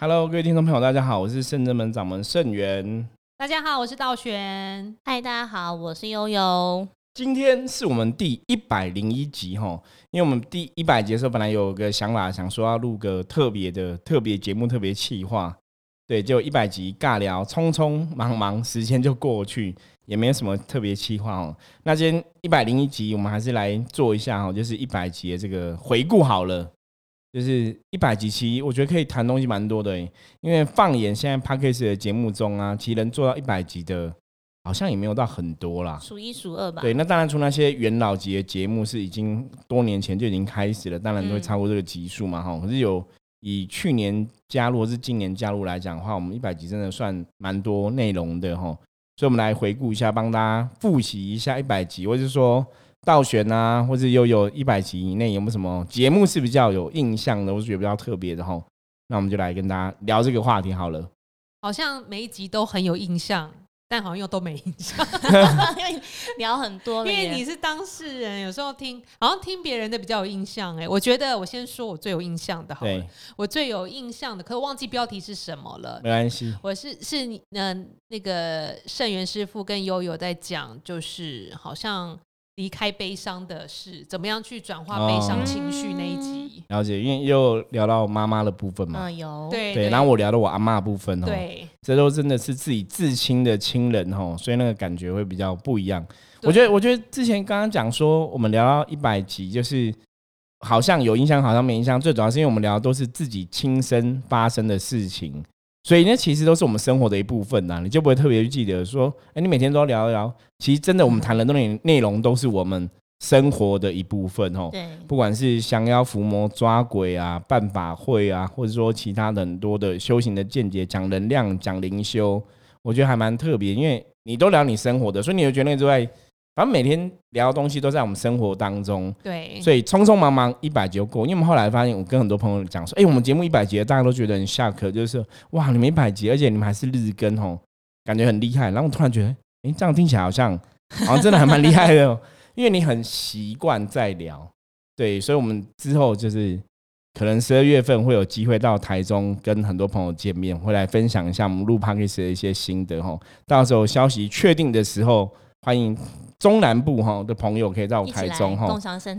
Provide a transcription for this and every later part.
Hello，各位听众朋友，大家好，我是圣真门掌门圣元。大家好，我是道玄。嗨，大家好，我是悠悠。今天是我们第一百零一集哈，因为我们第一百集的时候本来有个想法，想说要录个特别的特别节目、特别企划，对，就一百集尬聊，匆匆忙忙，时间就过去，也没有什么特别企划哦。那今天一百零一集，我们还是来做一下哈，就是一百集的这个回顾好了。就是一百集，其实我觉得可以谈东西蛮多的，因为放眼现在 p a c k a g e 的节目中啊，其实能做到一百集的，好像也没有到很多啦，数一数二吧。对，那当然除那些元老级的节目是已经多年前就已经开始了，当然都会超过这个集数嘛，哈。可是有以去年加入或是今年加入来讲的话，我们一百集真的算蛮多内容的，哈。所以我们来回顾一下，帮大家复习一下一百集，或者是说。倒悬啊，或者又有一百集以内有没有什么节目是比较有印象的，或是觉得比较特别的哈？那我们就来跟大家聊这个话题好了。好像每一集都很有印象，但好像又都没印象，因为聊很多。因为你是当事人，有时候听好像听别人的比较有印象。哎，我觉得我先说我最有印象的，好了，我最有印象的，可我忘记标题是什么了。没关系，我是是嗯那个盛元师傅跟悠悠在讲，就是好像。离开悲伤的事，怎么样去转化悲伤情绪那一集？了解，因为又聊到妈妈的部分嘛。嗯，有。对对，然后我聊到我阿妈部分哦。对，这都真的是自己至亲的亲人哦，所以那个感觉会比较不一样。我觉得，我觉得之前刚刚讲说，我们聊到一百集，就是好像有印象，好像没印象。最主要是因为我们聊的都是自己亲身发生的事情。所以那其实都是我们生活的一部分呐，你就不会特别去记得说，哎，你每天都要聊一聊。其实真的，我们谈的内内容都是我们生活的一部分哦。对，不管是降妖伏魔、抓鬼啊、办法会啊，或者说其他的很多的修行的见解，讲能量、讲灵修，我觉得还蛮特别，因为你都聊你生活的，所以你就觉得之外。反正每天聊的东西都在我们生活当中，对，所以匆匆忙忙一百集就过。因为我们后来发现，我跟很多朋友讲说，哎，我们节目一百集，大家都觉得很下课，就是哇，你们一百集，而且你们还是日更哦，感觉很厉害。然后我突然觉得，哎，这样听起来好像好像真的还蛮厉害的，因为你很习惯在聊，对，所以我们之后就是可能十二月份会有机会到台中跟很多朋友见面，会来分享一下我们录 p o d c a 的一些心得哦。到时候消息确定的时候，欢迎。中南部哈的朋友可以在我台中哈，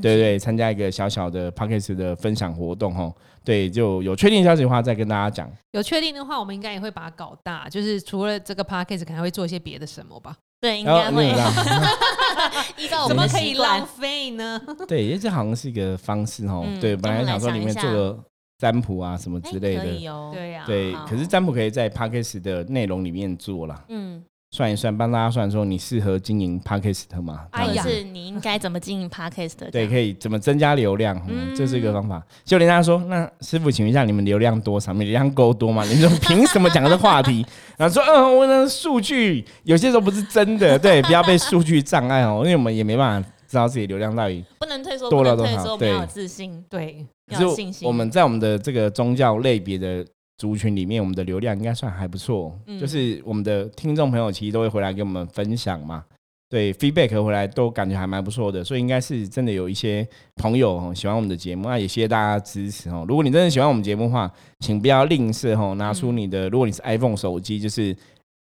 对对，参加一个小小的 p o c k e t 的分享活动哈，对，就有确定消息的话再跟大家讲。有确定的话，我们应该也会把它搞大，就是除了这个 p o c k e t 可能会做一些别的什么吧？对，应该会。依照怎么可以浪费呢？对，因为这好像是一个方式哦。对，本来想说里面做个占卜啊什么之类的，对呀，对。可是占卜可以在 p o c k e t 的内容里面做啦。嗯。算一算，帮大家算说你适合经营 podcast 吗？或者是你应该怎么经营 podcast？对，可以怎么增加流量？嗯，这是一个方法。就连他说，那师傅，请问一下，你们流量多少？你流量够多吗？你们 凭什么讲这话题？然后说，嗯，我的数据有些时候不是真的，对，不要被数据障碍哦，因为我们也没办法知道自己流量到底不能退缩，多了多少？对，有自信，对，有信心。我们在我们的这个宗教类别的。族群里面，我们的流量应该算还不错，就是我们的听众朋友其实都会回来给我们分享嘛，对，feedback 回来都感觉还蛮不错的，所以应该是真的有一些朋友哦喜欢我们的节目，那也谢谢大家支持哦。如果你真的喜欢我们节目的话，请不要吝啬哦，拿出你的，如果你是 iPhone 手机，就是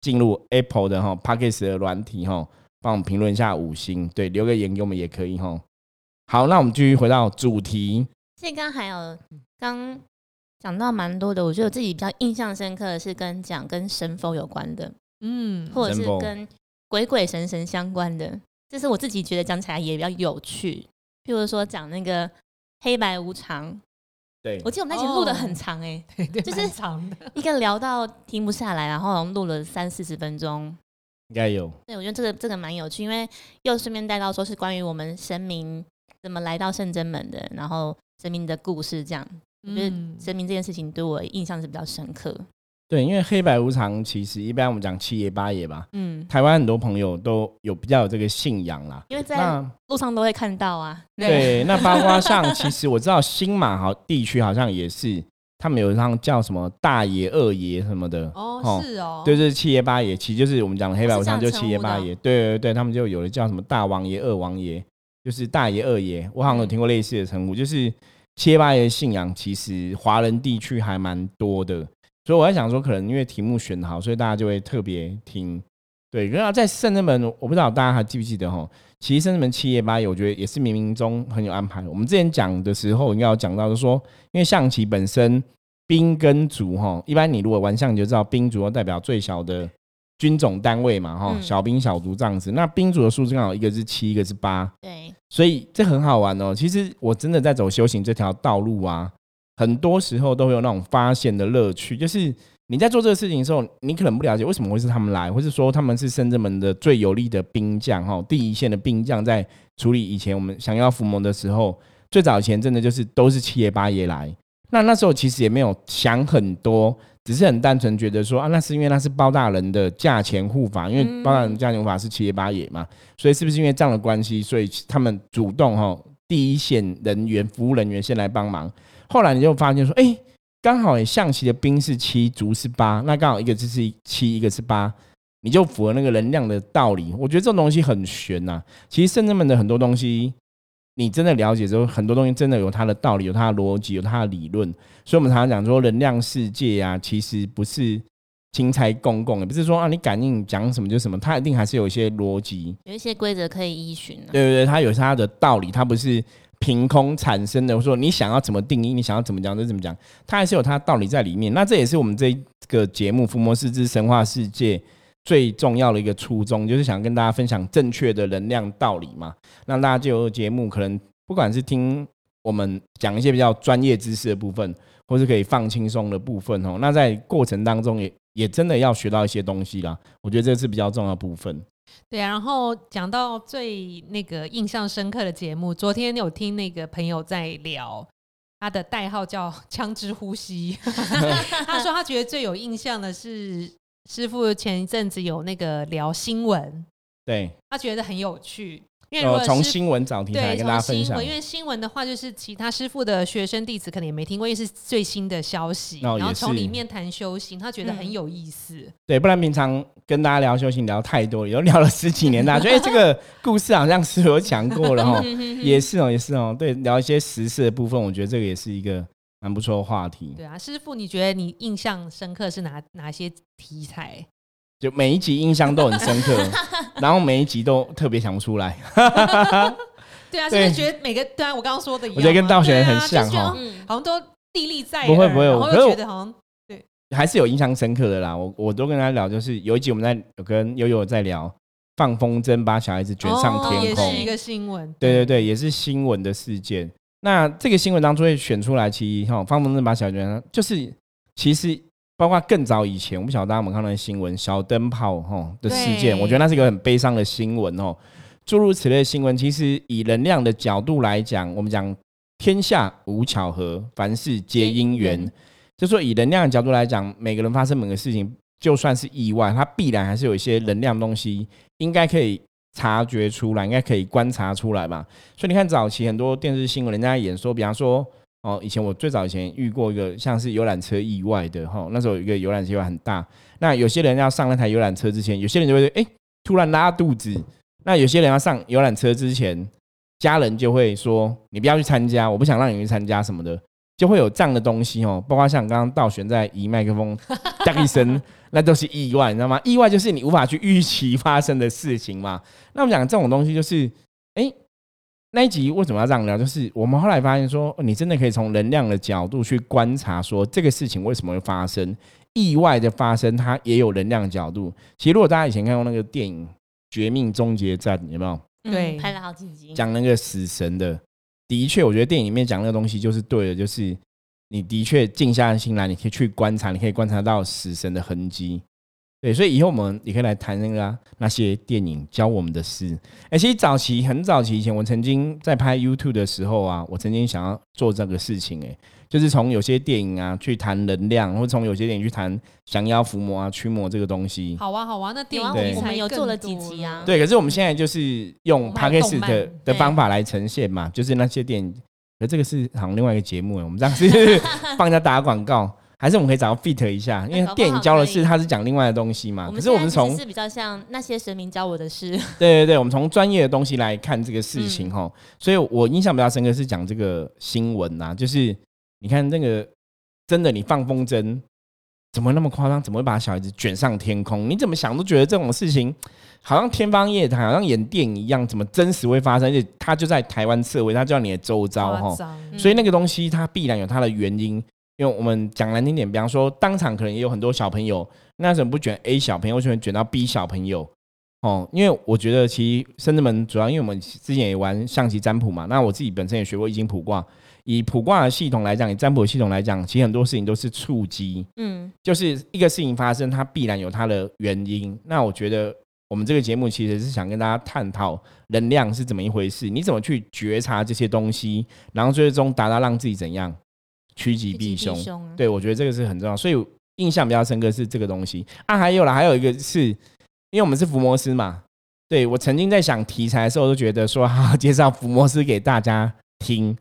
进入 Apple 的哈 p a c k e s 的软体哈，帮我们评论一下五星，对，留个言给我们也可以哈。好，那我们继续回到主题，所以刚还有刚。讲到蛮多的，我觉得我自己比较印象深刻的是跟讲跟神佛有关的，嗯，或者是跟鬼鬼神神相关的，这是我自己觉得讲起来也比较有趣。譬如说讲那个黑白无常，对我记得我们那集录的很长哎，就是长的，一个聊到停不下来，然后录了三四十分钟，应该有。对，我觉得这个这个蛮有趣，因为又顺便带到说是关于我们神明怎么来到圣真门的，然后神明的故事这样。我觉得神明这件事情对我印象是比较深刻。对，因为黑白无常，其实一般我们讲七爷八爷吧，嗯，台湾很多朋友都有比较有这个信仰啦。因为在路上都会看到啊。对，那八卦上，其实我知道新马好地区好像也是，他们有一趟叫什么大爷、二爷什么的。哦，是哦。对，就是七爷八爷，其实就是我们讲的黑白无常，就七爷八爷。对对对，他们就有的叫什么大王爷、二王爷，就是大爷、二爷。我好像有听过类似的称呼，就是。七八爷信仰其实华人地区还蛮多的，所以我在想说，可能因为题目选好，所以大家就会特别听。对，然后在圣人门，我不知道大家还记不记得哈？其实圣人门七夜八夜，我觉得也是冥冥中很有安排。我们之前讲的时候，应该有讲到，就说因为象棋本身兵跟卒哈，一般你如果玩象，你就知道兵卒代表最小的军种单位嘛哈，小兵小卒这样子。那兵卒的数字刚好一个是七，一个是八，对，所以这很好玩哦。其实我真的在走修行这条道路啊，很多时候都会有那种发现的乐趣，就是。你在做这个事情的时候，你可能不了解为什么会是他们来，或是说他们是深圳门的最有力的兵将哈，第一线的兵将在处理以前我们想要伏魔的时候，最早以前真的就是都是七爷八爷来。那那时候其实也没有想很多，只是很单纯觉得说啊，那是因为那是包大人的价钱护法，因为包大人价钱护法是七爷八爷嘛，所以是不是因为这样的关系，所以他们主动哈第一线人员服务人员先来帮忙？后来你就发现说，哎。刚好，象棋的兵是七，卒是八，那刚好一个就是七，一个是八，你就符合那个能量的道理。我觉得这种东西很玄呐。其实圣人们的很多东西，你真的了解之后，很多东西真的有它的道理，有它的逻辑，有它的理论。所以，我们常常讲说，能量世界啊，其实不是钦差公共，也不是说啊，你感应讲什么就什么，它一定还是有一些逻辑，有一些规则可以依循。对对对，它有它的道理，它不是。凭空产生的，我说你想要怎么定义，你想要怎么讲就怎么讲，它还是有它道理在里面。那这也是我们这个节目《伏魔师之神话世界》最重要的一个初衷，就是想跟大家分享正确的能量道理嘛。让大家就有节目，可能不管是听我们讲一些比较专业知识的部分，或是可以放轻松的部分哦。那在过程当中，也也真的要学到一些东西啦。我觉得这是比较重要的部分。对，然后讲到最那个印象深刻的节目，昨天有听那个朋友在聊，他的代号叫“枪支呼吸”，他说他觉得最有印象的是师傅前一阵子有那个聊新闻，对他觉得很有趣。因为从新闻找题材跟大家分享。因为新闻的话，就是其他师傅的学生弟子可能也没听过，因为是最新的消息。然后从里面谈修行，他觉得很有意思。对，不然平常跟大家聊修行聊太多，有聊了十几年，大家觉得这个 故事好像是有讲过了哈。也是哦，也是哦。对，聊一些实事的部分，我觉得这个也是一个蛮不错的话题。对啊，师傅，你觉得你印象深刻是哪哪些题材？就每一集印象都很深刻，然后每一集都特别想不出来。对啊，是不是觉得每个对啊，我刚刚说的，我觉得跟道学很像哈，好像都历历在。不会不会，我觉得好像对，还是有印象深刻的啦。我我都跟他聊，就是有一集我们在有跟悠悠在聊放风筝把小孩子卷上天空，也是一个新闻。对对对，也是新闻的事件。那这个新闻当中会选出来，其实哈放风筝把小孩卷，就是其实。包括更早以前，我不晓得大家有没有看到新闻，小灯泡哈的事件，我觉得那是一个很悲伤的新闻哦。诸如此类的新闻，其实以能量的角度来讲，我们讲天下无巧合，凡事皆因缘。就说以能量的角度来讲，每个人发生每个事情，就算是意外，它必然还是有一些能量东西，应该可以察觉出来，应该可以观察出来吧。所以你看早期很多电视新闻，人家演说，比方说。哦，以前我最早以前遇过一个像是游览车意外的哈，那时候有一个游览车意外很大，那有些人要上那台游览车之前，有些人就会哎突然拉肚子，那有些人要上游览车之前，家人就会说你不要去参加，我不想让你去参加什么的，就会有这样的东西哦，包括像刚刚道玄在移麦克风，当一声，那都是意外，你知道吗？意外就是你无法去预期发生的事情嘛。那我们讲这种东西就是哎。那一集为什么要这样聊？就是我们后来发现说，你真的可以从能量的角度去观察，说这个事情为什么会发生，意外的发生，它也有能量角度。其实如果大家以前看过那个电影《绝命终结战》，有没有？对，拍了好几集，讲那个死神的。的确，我觉得电影里面讲那个东西就是对的，就是你的确静下心来，你可以去观察，你可以观察到死神的痕迹。对，所以以后我们也可以来谈那个那些电影教我们的事。哎，其实早期很早期以前，我曾经在拍 YouTube 的时候啊，我曾经想要做这个事情，哎，就是从有些电影啊去谈能量，或从有些电影去谈降妖伏魔啊、驱魔这个东西。好啊，好啊，那电影我们有做了几集啊？对，可是我们现在就是用 Podcast 的的方法来呈现嘛，就是那些电影。而这个是好像另外一个节目，我们这样是 帮人家打广告。还是我们可以找到 fit 一下，因为电影教的是他是讲另外的东西嘛。可是我们从是比较像那些神明教我的事。对对对，我们从专业的东西来看这个事情哈。所以我印象比较深刻是讲这个新闻呐，就是你看那个真的你放风筝，怎么那么夸张？怎么会把小孩子卷上天空？你怎么想都觉得这种事情好像天方夜谭，好像演电影一样，怎么真实会发生？而且他就在台湾社会，他就在你的周遭哈，所以那个东西它必然有它的原因。因为我们讲难听点，比方说当场可能也有很多小朋友，那怎么不卷 A 小朋友，为什么卷到 B 小朋友？哦，因为我觉得其实深圳门主要，因为我们之前也玩象棋占卜嘛，那我自己本身也学过易经卜卦。以卜卦的系统来讲，以占卜系统来讲，其实很多事情都是触机，嗯，就是一个事情发生，它必然有它的原因。那我觉得我们这个节目其实是想跟大家探讨能量是怎么一回事，你怎么去觉察这些东西，然后最终达到让自己怎样趋吉避凶。对，我觉得这个是很重要，所以印象比较深刻是这个东西啊。还有了，还有一个是因为我们是伏魔师嘛，对我曾经在想题材的时候，都觉得说 好介绍福摩斯给大家。听，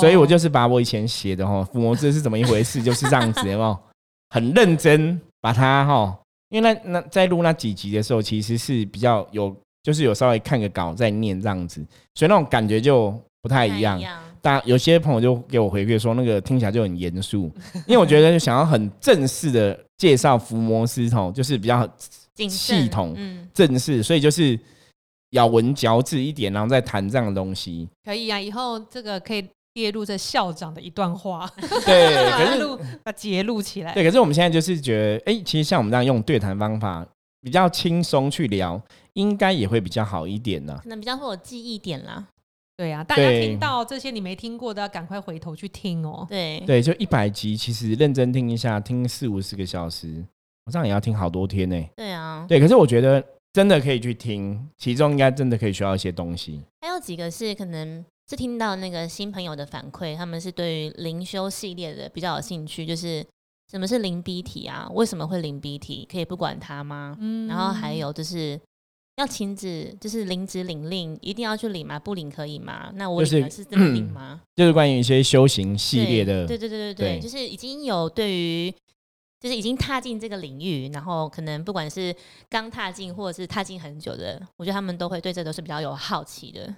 所以我就是把我以前写的哈，伏魔字是怎么一回事，就是这样子，有没有？很认真把它哈，因为那那在录那几集的时候，其实是比较有，就是有稍微看个稿再念这样子，所以那种感觉就不太一样。但有些朋友就给我回馈说，那个听起来就很严肃，因为我觉得就想要很正式的介绍伏魔师吼，就是比较系统、正式，所以就是。咬文嚼字一点，然后再谈这样的东西，可以啊。以后这个可以列入这校长的一段话，对，可是录把截录起来。对，可是我们现在就是觉得，哎，其实像我们这样用对谈方法，比较轻松去聊，应该也会比较好一点呢。可能比较会有记忆点啦。对啊，大家听到这些你没听过的，要赶快回头去听哦。对对，就一百集，其实认真听一下，听四五十个小时，我这样也要听好多天呢。对啊，对，可是我觉得。真的可以去听，其中应该真的可以学到一些东西。还有几个是可能是听到那个新朋友的反馈，他们是对于灵修系列的比较有兴趣，就是什么是灵 B 体啊？为什么会灵 B 体？可以不管它吗？嗯，然后还有就是要亲自，就是领职领令，一定要去领吗？不领可以吗？那我领是这么领吗？就是关于一些修行系列的，对对对对对，就是已经有对于。就是已经踏进这个领域，然后可能不管是刚踏进或者是踏进很久的，我觉得他们都会对这都是比较有好奇的。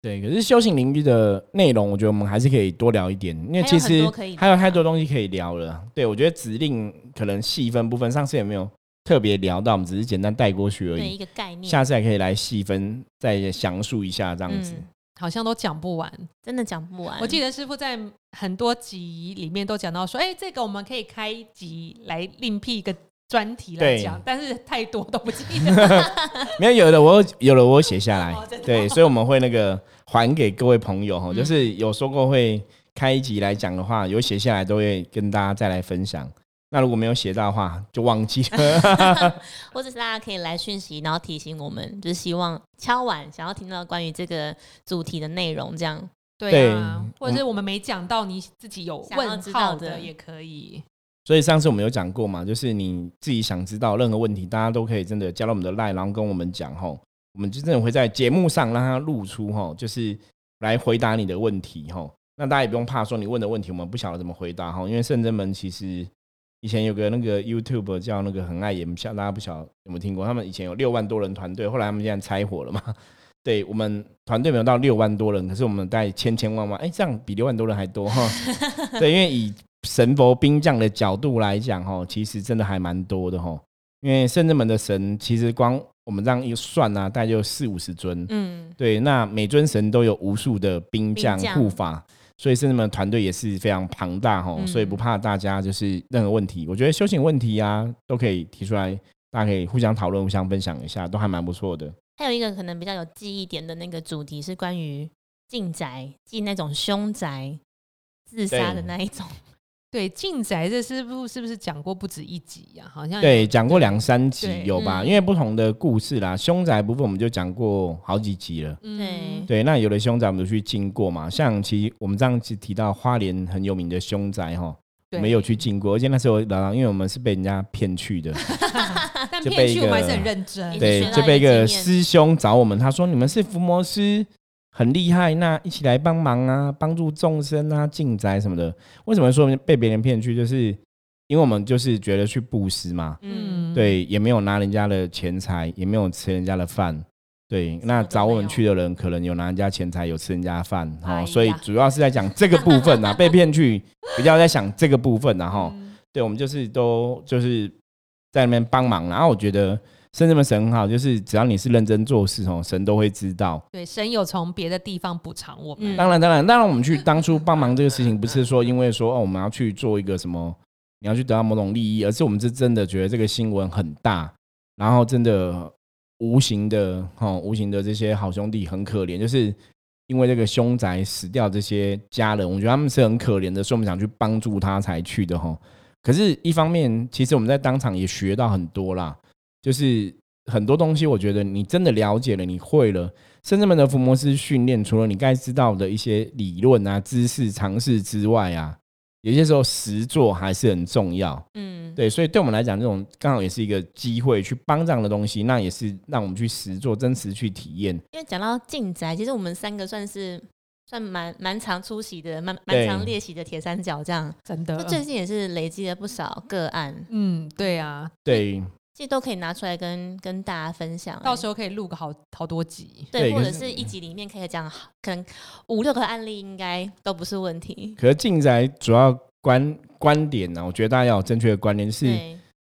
对，可是修行领域的内容，我觉得我们还是可以多聊一点，因为其实还有太多东西可以聊了。对，我觉得指令可能细分部分，上次也没有特别聊到，我们只是简单带过去而已。一个概念，下次还可以来细分再详述一下这样子。好像都讲不完，真的讲不完。我记得师傅在很多集里面都讲到说，哎，这个我们可以开集来另辟一个专题来讲，但是太多都不记得。没有，有的我有了，我写下来。对，所以我们会那个还给各位朋友哈，就是有说过会开一集来讲的话，有写下来都会跟大家再来分享。那如果没有写到的话，就忘记了。或者是大家可以来讯息，然后提醒我们，就是希望敲碗想要听到关于这个主题的内容，这样对啊。或者是我们没讲到，你自己有问号的也可以。所以上次我们有讲过嘛，就是你自己想知道任何问题，大家都可以真的加到我们的 line，然后跟我们讲吼，我们就真的会在节目上让它露出吼，就是来回答你的问题吼。那大家也不用怕说你问的问题我们不晓得怎么回答吼，因为圣真门其实。以前有个那个 YouTube 叫那个很爱演，不晓大家不晓有没有听过？他们以前有六万多人团队，后来他们现在拆伙了嘛？对我们团队没有到六万多人，可是我们带千千万万，哎，这样比六万多人还多哈。对，因为以神佛兵将的角度来讲哈，其实真的还蛮多的哈。因为圣人门的神，其实光我们这样一算啊，大概就四五十尊。嗯，对，那每尊神都有无数的兵将护法。所以圣人们团队也是非常庞大哈，所以不怕大家就是任何问题，我觉得修行问题啊都可以提出来，大家可以互相讨论、互相分享一下，都还蛮不错的。还有一个可能比较有记忆点的那个主题是关于进宅，进那种凶宅自杀的那一种。对，进宅这师傅是不是讲过不止一集呀？好像对，讲过两三集有吧？因为不同的故事啦，凶宅部分我们就讲过好几集了。嗯对，那有的凶宅我们去经过嘛，像其实我们上次提到花莲很有名的凶宅哈，没有去经过，而且那时候老因为我们是被人家骗去的，但骗去我们还是很认真。对，就被一个师兄找我们，他说你们是伏魔师。很厉害，那一起来帮忙啊，帮助众生啊，进宅什么的。为什么说被别人骗去？就是因为我们就是觉得去布施嘛，嗯，对，也没有拿人家的钱财，也没有吃人家的饭，对。那找我们去的人，可能有拿人家钱财，有吃人家饭，哦，所以主要是在讲这个部分啊，被骗去比较在想这个部分，然后，对，我们就是都就是在那边帮忙。然后我觉得圣这么神很好，就是只要你是认真做事哦，神都会知道。对，神有从别的地方补偿我们。当然，当然，当然，我们去当初帮忙这个事情，不是说因为说哦，我们要去做一个什么，你要去得到某种利益，而是我们是真的觉得这个新闻很大，然后真的无形的哈，无形的这些好兄弟很可怜，就是。因为这个凶宅死掉这些家人，我觉得他们是很可怜的，所以我们想去帮助他才去的哈。可是，一方面，其实我们在当场也学到很多啦，就是很多东西，我觉得你真的了解了，你会了。甚至们的福摩斯训练，除了你该知道的一些理论啊、知识、常识之外啊。有些时候实做还是很重要，嗯，对，所以对我们来讲，这种刚好也是一个机会去帮这样的东西，那也是让我们去实做、真实去体验。因为讲到进宅，其实我们三个算是算蛮蛮常出席的，蛮蛮常练习的铁三角，这样真的。最近也是累积了不少个案，嗯，对啊，对。这都可以拿出来跟跟大家分享，到时候可以录个好好多集，对，或者是一集里面可以讲可能五六个案例，应该都不是问题。可是进宅主要观观点呢，我觉得大家要有正确的观念，是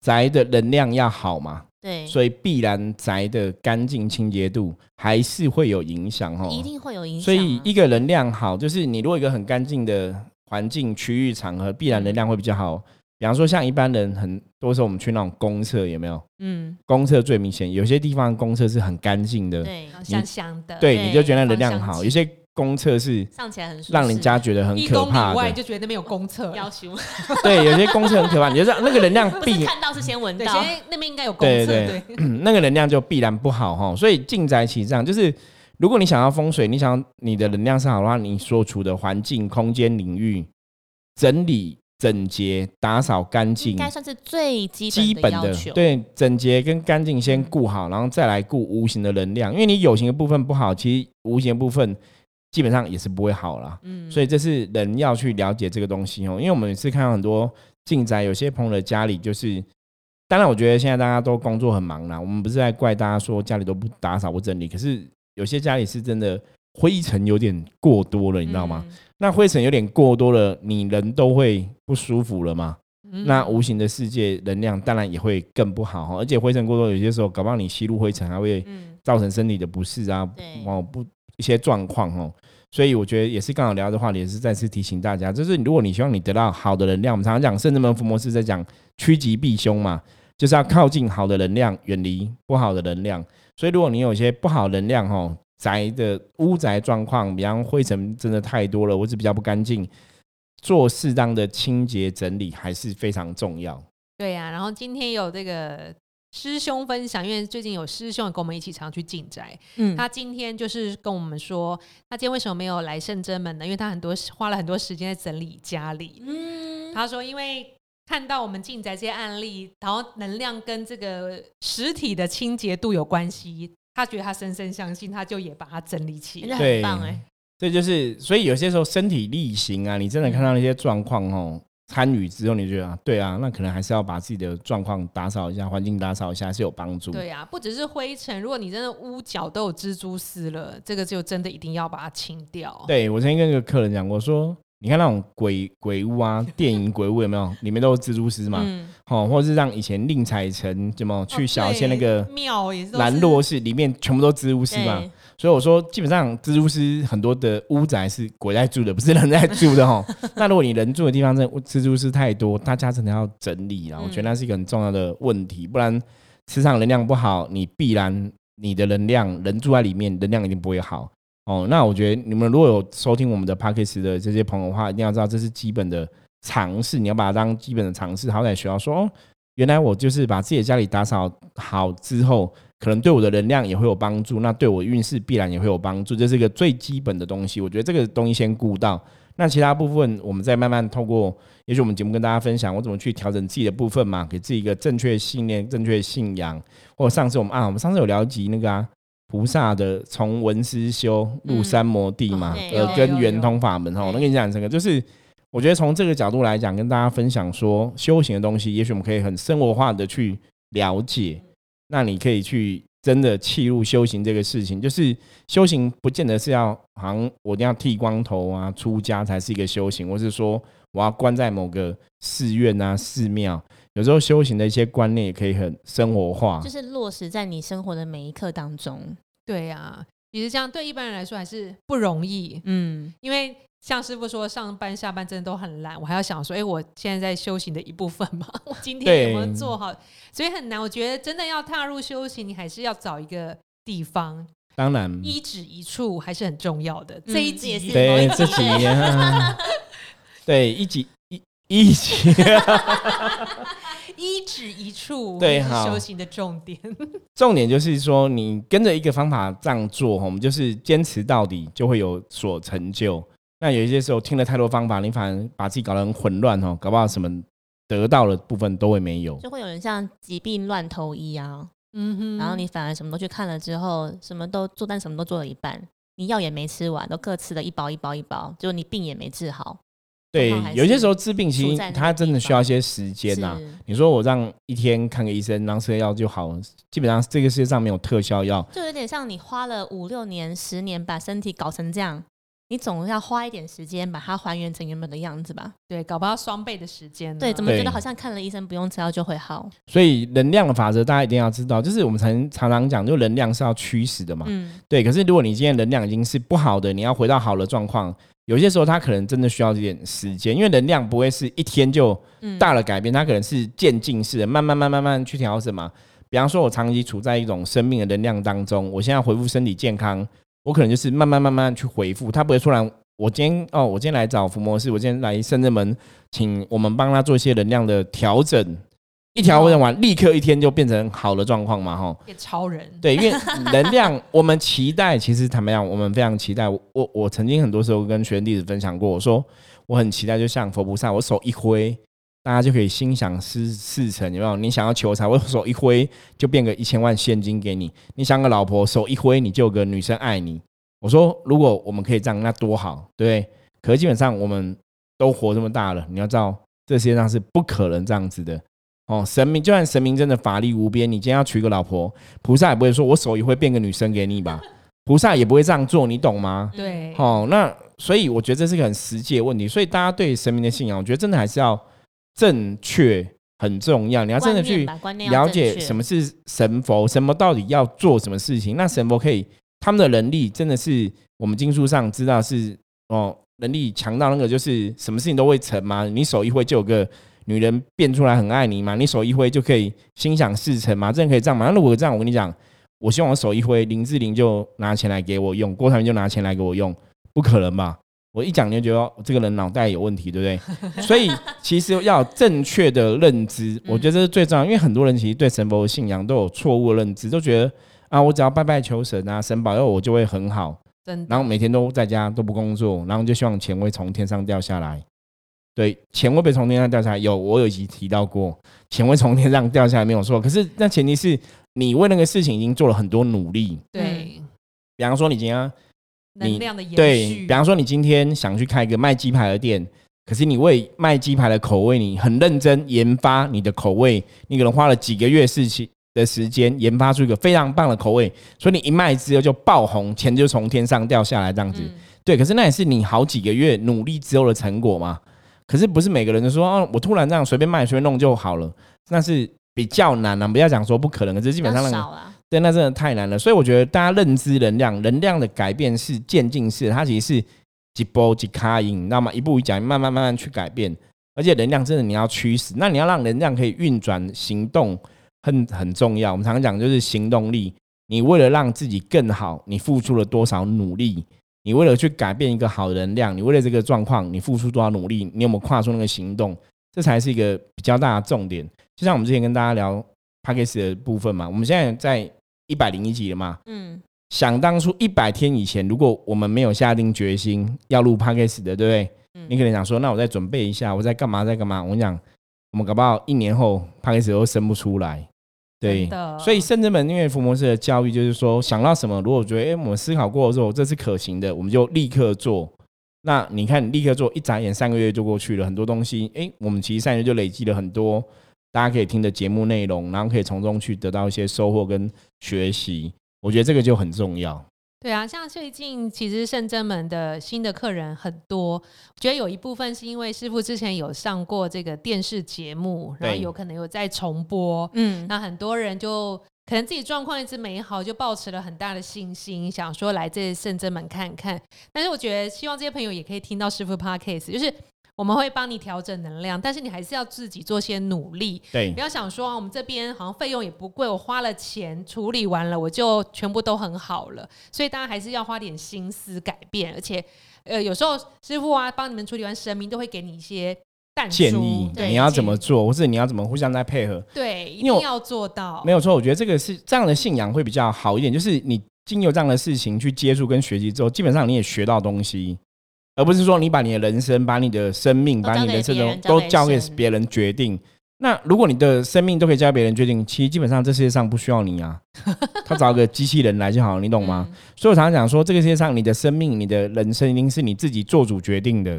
宅的能量要好嘛，对，所以必然宅的干净清洁度还是会有影响哦，一定会有影响。所以一个能量好，就是你如果一个很干净的环境、区域、场合，必然能量会比较好。比方说，像一般人很多时候我们去那种公厕，有没有？嗯，公厕最明显，有些地方公厕是很干净的，对，香香的，对，你就觉得能量好。有些公厕是上起来很让人家觉得很可怕的，就觉得那边有公厕，要求。对，有些公厕很可怕，你就是那个能量必看到是先闻到，那边应该有公厕，对，那个能量就必然不好哈。所以进宅其上，就是如果你想要风水，你想你的能量是好的话，你所处的环境、空间、领域整理。整洁、打扫干净，应该算是最基本的要求。对，整洁跟干净先顾好，然后再来顾无形的能量。因为你有形的部分不好，其实无形的部分基本上也是不会好了。嗯，所以这是人要去了解这个东西哦。因为我们是看到很多进宅，有些朋友的家里就是，当然我觉得现在大家都工作很忙啦，我们不是在怪大家说家里都不打扫不整理，可是有些家里是真的灰尘有点过多了，你知道吗？那灰尘有点过多了，你人都会不舒服了吗？那无形的世界能量当然也会更不好哈。而且灰尘过多，有些时候搞不好你吸入灰尘还会造成身体的不适啊，哦不一些状况哦。所以我觉得也是刚好聊的话，也是再次提醒大家，就是如果你希望你得到好的能量，我们常常讲圣智门伏魔师在讲趋吉避凶嘛，就是要靠近好的能量，远离不好的能量。所以如果你有一些不好能量哈。宅的屋宅状况，比方灰尘真的太多了，或者比较不干净，做适当的清洁整理还是非常重要。对呀，然后今天有这个师兄分享，因为最近有师兄跟我们一起常去进宅，嗯，他今天就是跟我们说，他今天为什么没有来圣真门呢？因为他很多花了很多时间在整理家里。嗯，他说因为看到我们进宅这些案例，然后能量跟这个实体的清洁度有关系。他觉得他深深相信，他就也把它整理起来，很棒哎。这就是，所以有些时候身体力行啊，你真的看到那些状况哦，参与之后，你觉得啊对啊，那可能还是要把自己的状况打扫一下，环境打扫一下是有帮助。对啊，不只是灰尘，如果你真的屋角都有蜘蛛丝了，这个就真的一定要把它清掉。对我曾经跟一个客人讲过，说。你看那种鬼鬼屋啊，电影鬼屋有没有？里面都是蜘蛛丝嘛，哦，或者是让以前宁采臣怎么去小仙那个庙也是兰若寺里面全部都蜘蛛丝嘛。所以我说，基本上蜘蛛丝很多的屋宅是鬼在住的，不是人在住的哈。那如果你人住的地方真的蜘蛛丝太多，大家真的要整理啊。我觉得那是一个很重要的问题，不然磁场能量不好，你必然你的能量人住在里面，能量一定不会好。哦，那我觉得你们如果有收听我们的 p a c k a g e 的这些朋友的话，一定要知道这是基本的尝试，你要把它当基本的尝试。好歹学到说，哦，原来我就是把自己的家里打扫好之后，可能对我的能量也会有帮助，那对我运势必然也会有帮助，这是一个最基本的东西。我觉得这个东西先顾到，那其他部分我们再慢慢透过，也许我们节目跟大家分享，我怎么去调整自己的部分嘛，给自己一个正确信念、正确信仰。或者上次我们啊，我们上次有聊及那个啊。菩萨的从文思修入三摩地嘛，呃，跟圆通法门哈。我跟你讲这个，就是我觉得从这个角度来讲，跟大家分享说修行的东西，也许我们可以很生活化的去了解。那你可以去真的弃入修行这个事情。就是修行不见得是要好像我一定要剃光头啊、出家才是一个修行，或是说我要关在某个寺院啊、寺庙。有时候修行的一些观念也可以很生活化，就是落实在你生活的每一刻当中。对呀，其实这样对一般人来说还是不容易。嗯，因为像师傅说，上班下班真的都很懒，我还要想说，哎，我现在在修行的一部分嘛，我今天有没有做好？所以很难。我觉得真的要踏入修行，你还是要找一个地方。当然，一指一处还是很重要的。这一集也是对这几年，对一集一 一集。一指一处，对，修行的重点。重点就是说，你跟着一个方法这样做，我们就是坚持到底，就会有所成就。那有一些时候听了太多方法，你反而把自己搞得很混乱哦，搞不好什么得到的部分都会没有。就会有人像疾病乱投医啊，嗯哼，然后你反而什么都去看了之后，什么都做，但什么都做了一半，你药也没吃完，都各吃了一包一包一包，就你病也没治好。对，有些时候治病其实它真的需要一些时间呐。你说我让一天看个医生，让吃药就好，基本上这个世界上没有特效药。就有点像你花了五六年、十年把身体搞成这样，你总要花一点时间把它还原成原本的样子吧？对，搞不到双倍的时间。对，怎么觉得好像看了医生不用吃药就会好？所以能量的法则大家一定要知道，就是我们常常常讲，就能量是要驱使的嘛。嗯，对。可是如果你今天能量已经是不好的，你要回到好的状况。有些时候，他可能真的需要一点时间，因为能量不会是一天就大了改变，它可能是渐进式的，慢慢、慢、慢慢去调整嘛。比方说，我长期处在一种生命的能量当中，我现在恢复身体健康，我可能就是慢慢、慢慢去回复，他不会突然。我今天哦，我今天来找福摩斯，我今天来圣人门，请我们帮他做一些能量的调整。一调整完，立刻一天就变成好的状况嘛？哈，变超人。对，因为能量，我们期待，其实怎么样，我们非常期待。我我曾经很多时候跟学员弟子分享过，我说我很期待，就像佛菩萨，我手一挥，大家就可以心想事事成，有没有？你想要求财，我手一挥就变个一千万现金给你；你想个老婆，手一挥你就有个女生爱你。我说，如果我们可以这样，那多好，对不对？可是基本上我们都活这么大了，你要知道，这世界上是不可能这样子的。哦，神明就算神明真的法力无边，你今天要娶个老婆，菩萨也不会说我手一挥变个女生给你吧？菩萨也不会这样做，你懂吗？对。哦，那所以我觉得这是个很实际的问题。所以大家对神明的信仰，我觉得真的还是要正确，很重要。你要真的去了解什么是神佛，什么到底要做什么事情。那神佛可以，他们的能力真的是我们经书上知道是哦，能力强到那个就是什么事情都会成吗？你手一挥就有个。女人变出来很爱你嘛？你手一挥就可以心想事成嘛？真的可以这样吗？那如果这样，我跟你讲，我希望我手一挥，林志玲就拿钱来给我用，郭台铭就拿钱来给我用，不可能吧？我一讲你就觉得这个人脑袋有问题，对不对？所以其实要正确的认知，我觉得这是最重要。因为很多人其实对神佛的信仰都有错误的认知，都觉得啊，我只要拜拜求神啊，神保佑我就会很好，然后每天都在家都不工作，然后就希望钱会从天上掉下来。对，钱会被从天上掉下来。有，我有一集提到过，钱会从天上掉下来没有错。可是那前提是你为那个事情已经做了很多努力。对，比方说你今天能量的延对，比方说你今天想去开一个卖鸡排的店，可是你为卖鸡排的口味，你很认真研发你的口味，你可能花了几个月事情的时间研发出一个非常棒的口味，所以你一卖之后就爆红，钱就从天上掉下来这样子。对，可是那也是你好几个月努力之后的成果嘛。可是不是每个人都说哦，我突然这样随便卖随便弄就好了，那是比较难了。不要讲说不可能，可是基本上那个对，那真的太难了。所以我觉得大家认知能量，能量的改变是渐进式，它其实是几波几卡音，那么一步一脚印，慢慢慢慢去改变。而且能量真的你要驱使，那你要让能量可以运转行动，很很重要。我们常常讲就是行动力，你为了让自己更好，你付出了多少努力？你为了去改变一个好能量，你为了这个状况，你付出多少努力？你有没有跨出那个行动？这才是一个比较大的重点。就像我们之前跟大家聊 p a c k a g e 的部分嘛，我们现在在一百零一集了嘛。嗯。想当初一百天以前，如果我们没有下定决心要录 p a c k a g e 的，对不对？嗯。你可能想说，那我再准备一下，我在干嘛？在干嘛？我讲，我们搞不好一年后 p a c k a g e 都生不出来。对，所以圣智门因为福摩斯的教育就是说，想到什么，如果觉得哎，我们思考过之后这是可行的，我们就立刻做。那你看，立刻做，一眨眼三个月就过去了，很多东西，哎，我们其实三个月就累积了很多大家可以听的节目内容，然后可以从中去得到一些收获跟学习。我觉得这个就很重要。对啊，像最近其实圣真门的新的客人很多，我觉得有一部分是因为师傅之前有上过这个电视节目，然后有可能有在重播，嗯，那很多人就可能自己状况一直没好，就抱持了很大的信心，想说来这圣真门看看。但是我觉得希望这些朋友也可以听到师傅 podcast，就是。我们会帮你调整能量，但是你还是要自己做些努力。对，不要想说我们这边好像费用也不贵，我花了钱处理完了，我就全部都很好了。所以大家还是要花点心思改变，而且呃，有时候师傅啊帮你们处理完神明，都会给你一些建议，你要怎么做，或者你要怎么互相在配合。对，一定要做到。没有错，我觉得这个是这样的信仰会比较好一点，就是你经由这样的事情去接触跟学习之后，基本上你也学到东西。而不是说你把你的人生、把你的生命、把你的这种都交给别人决定。那如果你的生命都可以交给别人决定，其实基本上这世界上不需要你啊，他找个机器人来就好，你懂吗？所以我常常讲说，这个世界上你的生命、你的人生一定是你自己做主决定的，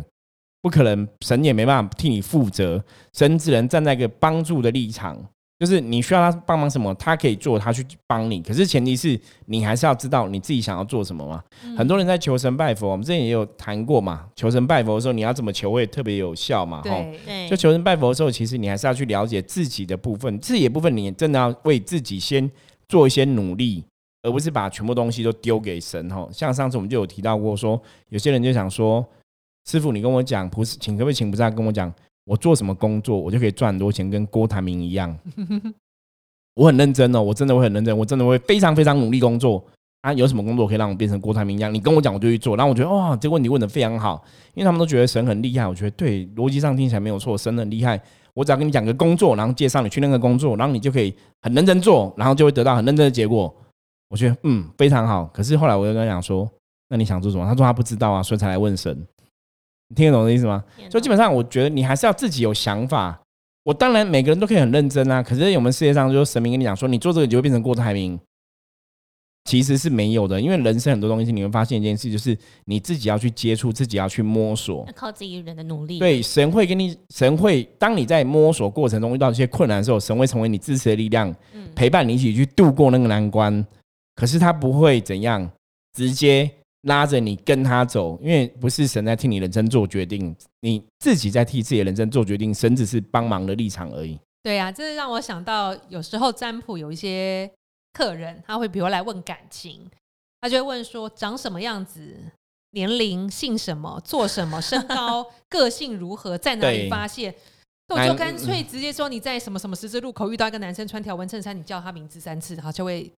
不可能神也没办法替你负责，神只能站在一个帮助的立场。就是你需要他帮忙什么，他可以做，他去帮你。可是前提是你还是要知道你自己想要做什么嘛。很多人在求神拜佛，我们之前也有谈过嘛。求神拜佛的时候，你要怎么求会特别有效嘛？对，就求神拜佛的时候，其实你还是要去了解自己的部分，自己的部分你真的要为自己先做一些努力，而不是把全部东西都丢给神哈。像上次我们就有提到过，说有些人就想说，师傅你跟我讲，不是请可不可以请菩萨跟我讲。我做什么工作，我就可以赚很多钱，跟郭台铭一样。我很认真哦，我真的会很认真，我真的会非常非常努力工作啊！有什么工作可以让我变成郭台铭一样？你跟我讲，我就去做。然后我觉得哇，这个问题问的非常好，因为他们都觉得神很厉害。我觉得对，逻辑上听起来没有错，神很厉害。我只要跟你讲个工作，然后介绍你去那个工作，然后你就可以很认真做，然后就会得到很认真的结果。我觉得嗯非常好。可是后来我就跟他讲说，那你想做什么？他说他不知道啊，所以才来问神。你听得懂的意思吗？就基本上，我觉得你还是要自己有想法。我当然每个人都可以很认真啊，可是我们世界上就神明跟你讲说，你做这个就会变成郭台铭，其实是没有的。因为人生很多东西，你会发现一件事，就是你自己要去接触，自己要去摸索，靠自己人的努力。对，神会给你，神会当你在摸索过程中遇到一些困难的时候，神会成为你支持的力量，陪伴你一起去度过那个难关。可是他不会怎样直接。拉着你跟他走，因为不是神在替你人生做决定，你自己在替自己的人生做决定，神只是帮忙的立场而已。对呀，这是让我想到，有时候占卜有一些客人，他会比如来问感情，他就会问说长什么样子，年龄、姓什么、做什么、身高、个性如何，在哪里发现，我就干脆直接说你在什么什么十字路口遇到一个男生穿条纹衬衫，你叫他名字三次，然后就会。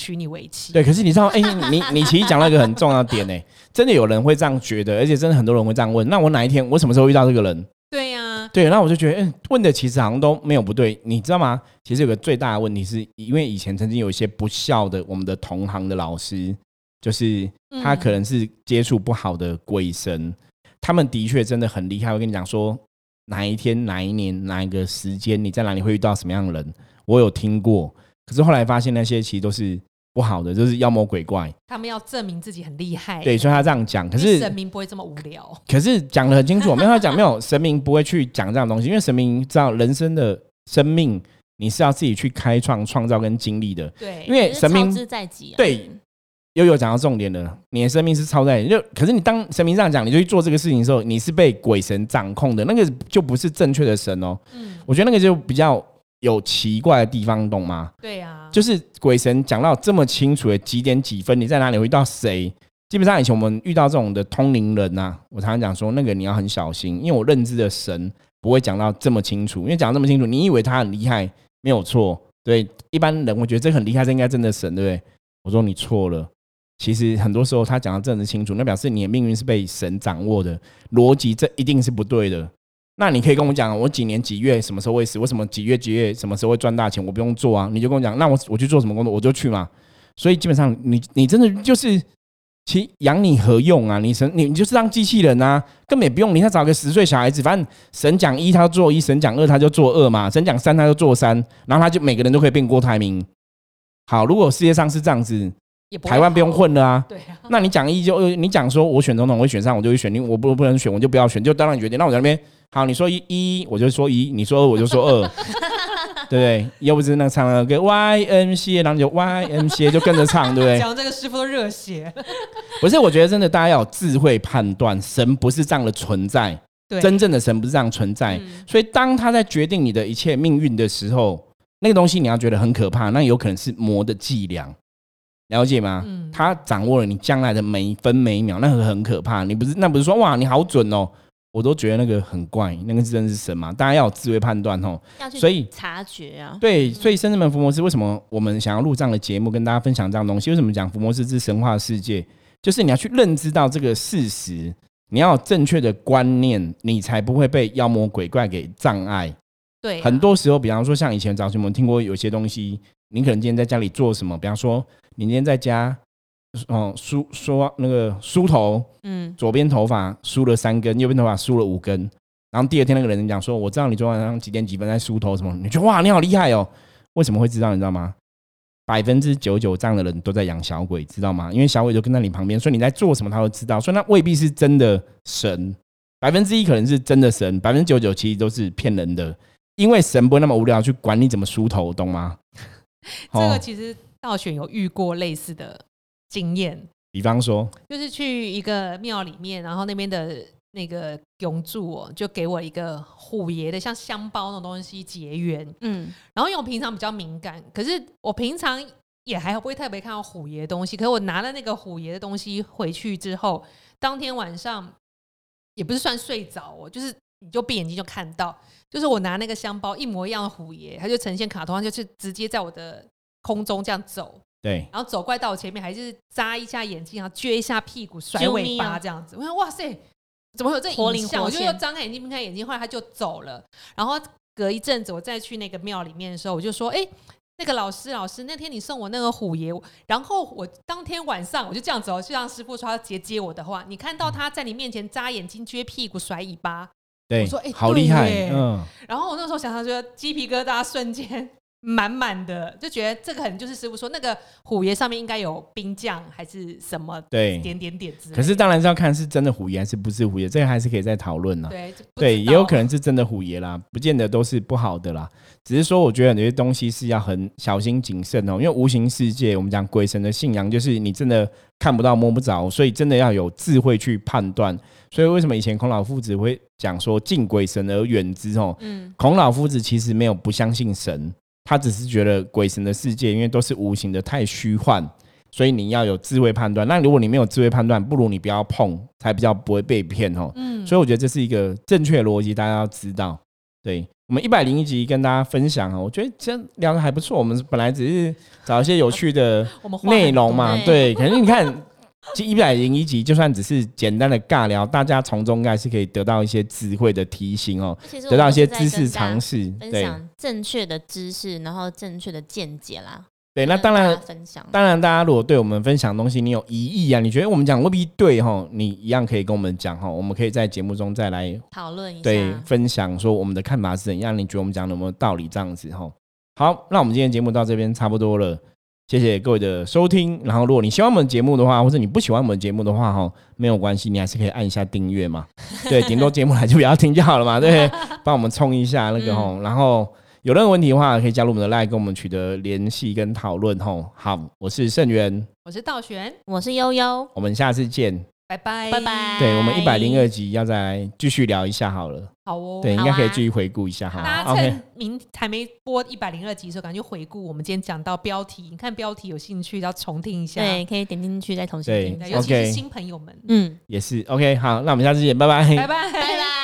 娶你为妻，对，可是你知道，哎，你你其实讲了一个很重要的点呢，真的有人会这样觉得，而且真的很多人会这样问。那我哪一天，我什么时候遇到这个人？对呀，对，那我就觉得，嗯，问的其实好像都没有不对，你知道吗？其实有个最大的问题，是因为以前曾经有一些不孝的，我们的同行的老师，就是他可能是接触不好的鬼神，他们的确真的很厉害。我跟你讲说，哪一天、哪一年、哪一个时间，你在哪里会遇到什么样的人？我有听过。可是后来发现那些其实都是不好的，就是妖魔鬼怪。他们要证明自己很厉害，对，所以他这样讲。可是神明不会这么无聊。可是讲的很清楚，没有他讲没有 神明不会去讲这样东西，因为神明知道人生的生命你是要自己去开创、创造跟经历的。对，因为神明在即。对，悠悠讲到重点了，你的生命是超在就。可是你当神明这样讲，你就去做这个事情的时候，你是被鬼神掌控的，那个就不是正确的神哦。嗯，我觉得那个就比较。有奇怪的地方，懂吗？对呀，就是鬼神讲到这么清楚的几点几分，你在哪里会遇到谁？基本上以前我们遇到这种的通灵人呐，我常常讲说，那个你要很小心，因为我认知的神不会讲到这么清楚，因为讲这么清楚，你以为他很厉害，没有错。对一般人，我觉得这很厉害，这应该真的神，对不对？我说你错了，其实很多时候他讲的这么清楚，那表示你的命运是被神掌握的，逻辑这一定是不对的。那你可以跟我讲，我几年几月什么时候会死？为什么几月几月什么时候会赚大钱？我不用做啊，你就跟我讲，那我我去做什么工作，我就去嘛。所以基本上，你你真的就是，其养你何用啊？你神你你就是当机器人啊，根本也不用你再找个十岁小孩子，反正神讲一他做一，神讲二他就做二嘛，神讲三他就做三，然后他就每个人都可以变郭台铭。好，如果世界上是这样子，台湾不用混了啊。对啊。那你讲一就你讲说我选总统，我选上我就会选你，我不不能选我就不要选，就当然决定。那我在那边。好，你说一，一我就说一；你说二，我就说二。对不对？又不是那唱那个 Y M C A，然后就 Y M C A 就跟着唱，对不对？讲这个师傅都热血。不是，我觉得真的大家要有智慧判断，神不是这样的存在，真正的神不是这样存在。所以当他在决定你的一切命运的时候，那个东西你要觉得很可怕，那有可能是魔的伎俩。了解吗？嗯，他掌握了你将来的每一分每一秒，那个很可怕。你不是那不是说哇，你好准哦，我都觉得那个很怪。那个真的是神嘛？大家要有智慧判断哦。所以察觉啊。对，所以深圳门伏魔师为什么我们想要录这样的节目，跟大家分享这样东西？为什么讲伏魔师之神话世界？就是你要去认知到这个事实，你要有正确的观念，你才不会被妖魔鬼怪给障碍。对，很多时候，比方说像以前早期我们听过有些东西，你可能今天在家里做什么，比方说。你今天在家，哦梳梳那个梳头，嗯，左边头发梳了三根，右边头发梳了五根。然后第二天那个人讲说：“我知道你昨晚上几点几分在梳头什么？”你觉得哇，你好厉害哦！为什么会知道？你知道吗？百分之九九这样的人都在养小鬼，知道吗？因为小鬼就跟在你旁边，所以你在做什么，他都知道。所以那未必是真的神，百分之一可能是真的神，百分之九九其实都是骗人的。因为神不会那么无聊去管你怎么梳头，懂吗？这个其实。道选有遇过类似的经验，比方说，就是去一个庙里面，然后那边的那个永住哦，就给我一个虎爷的像香包那种东西结缘，嗯，然后因为我平常比较敏感，可是我平常也还不会特别看到虎爷的东西，可是我拿了那个虎爷的东西回去之后，当天晚上也不是算睡着哦，就是你就闭眼睛就看到，就是我拿那个香包一模一样的虎爷，它就呈现卡通上，就是直接在我的。空中这样走，对，然后走怪到我前面，还是眨一下眼睛，然后撅一下屁股，甩尾巴这样子。我想，哇塞，怎么有这影像？我就又张开眼睛，闭开眼睛，后来他就走了。然后隔一阵子，我再去那个庙里面的时候，我就说：“哎，那个老师，老师，那天你送我那个虎爷，然后我当天晚上我就这样走，就让师傅说他接接我的话，你看到他在你面前眨眼睛、撅屁股、甩尾巴。”对，我说：“哎，好厉害。”嗯，然后我那时候想想，觉得鸡皮疙瘩瞬间。满满的就觉得这个可能就是师傅说那个虎爷上面应该有冰将还是什么对点点点之可是当然是要看是真的虎爷还是不是虎爷，这个还是可以再讨论呢。对对，也有可能是真的虎爷啦，不见得都是不好的啦。只是说我觉得有些东西是要很小心谨慎哦，因为无形世界我们讲鬼神的信仰就是你真的看不到摸不着，所以真的要有智慧去判断。所以为什么以前孔老夫子会讲说敬鬼神而远之哦？嗯，孔老夫子其实没有不相信神。他只是觉得鬼神的世界，因为都是无形的，太虚幻，所以你要有智慧判断。那如果你没有智慧判断，不如你不要碰，才比较不会被骗哦。嗯，所以我觉得这是一个正确逻辑，大家要知道。对我们一百零一集跟大家分享啊，我觉得这聊的还不错。我们本来只是找一些有趣的 内容嘛，对，可是你看。这一百零一集，就算只是简单的尬聊，大家从中应该是可以得到一些智慧的提醒哦，得到一些知识常识，分享正确的知识，然后正确的见解啦。对，那当然分享，当然大家如果对我们分享东西你有疑义啊，你觉得我们讲未必对哈，你一样可以跟我们讲哈，我们可以在节目中再来讨论一下，对，分享说我们的看法是怎样，你觉得我们讲有没有道理这样子哈。好，那我们今天节目到这边差不多了。谢谢各位的收听，然后如果你喜欢我们节目的话，或者你不喜欢我们节目的话，哈，没有关系，你还是可以按一下订阅嘛。对，顶多节目来就不要听就好了嘛，对，帮我们冲一下那个哈。然后有任何问题的话，可以加入我们的 LINE 跟我们取得联系跟讨论哈。好，我是盛源，我是道玄，我是悠悠，我们下次见。拜拜拜拜，对我们一百零二集要再继续聊一下好了。好哦，对，应该可以继续回顾一下哈。大家趁明还没播一百零二集的时候，赶紧回顾我们今天讲到标题。你看标题有兴趣要重听一下，对，可以点进去再重新听。尤其是新朋友们，嗯，也是 OK。好，那我们下次见，拜拜，拜拜。